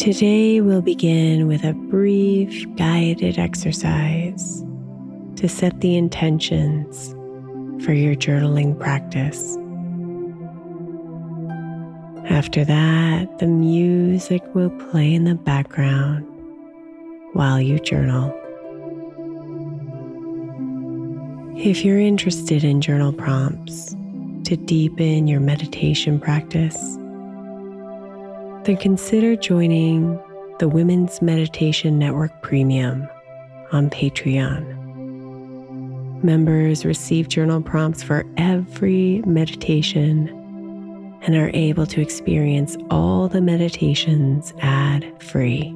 Today, we'll begin with a brief guided exercise to set the intentions for your journaling practice. After that, the music will play in the background while you journal. If you're interested in journal prompts to deepen your meditation practice, then consider joining the Women's Meditation Network Premium on Patreon. Members receive journal prompts for every meditation and are able to experience all the meditations ad free.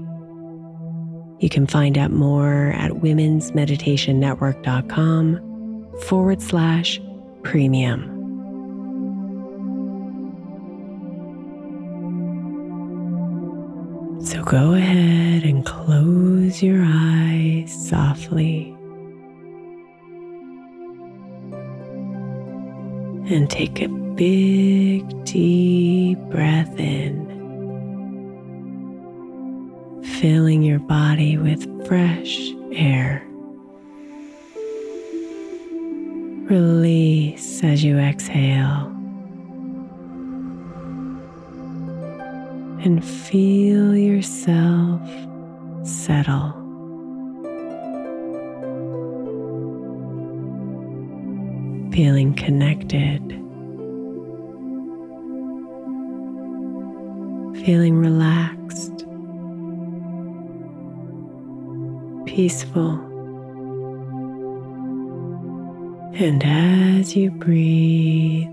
You can find out more at womensmeditationnetwork.com forward slash premium. Go ahead and close your eyes softly. And take a big, deep breath in, filling your body with fresh air. Release as you exhale. And feel yourself settle. Feeling connected, feeling relaxed, peaceful, And as you breathe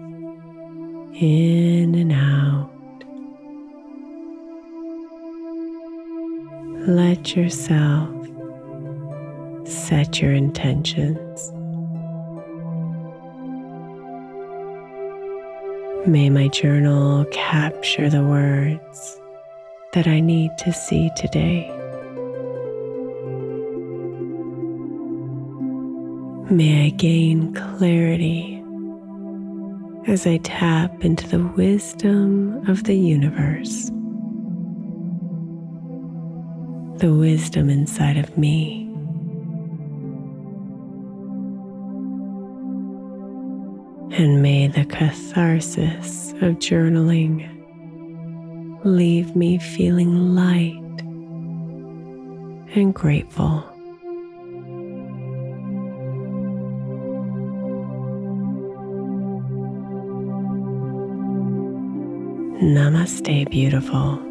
in and out, let yourself set your intentions. May my journal capture the words that I need to see today. May I gain clarity as I tap into the wisdom of the universe, the wisdom inside of me. And may the catharsis of journaling leave me feeling light and grateful. Namaste, beautiful.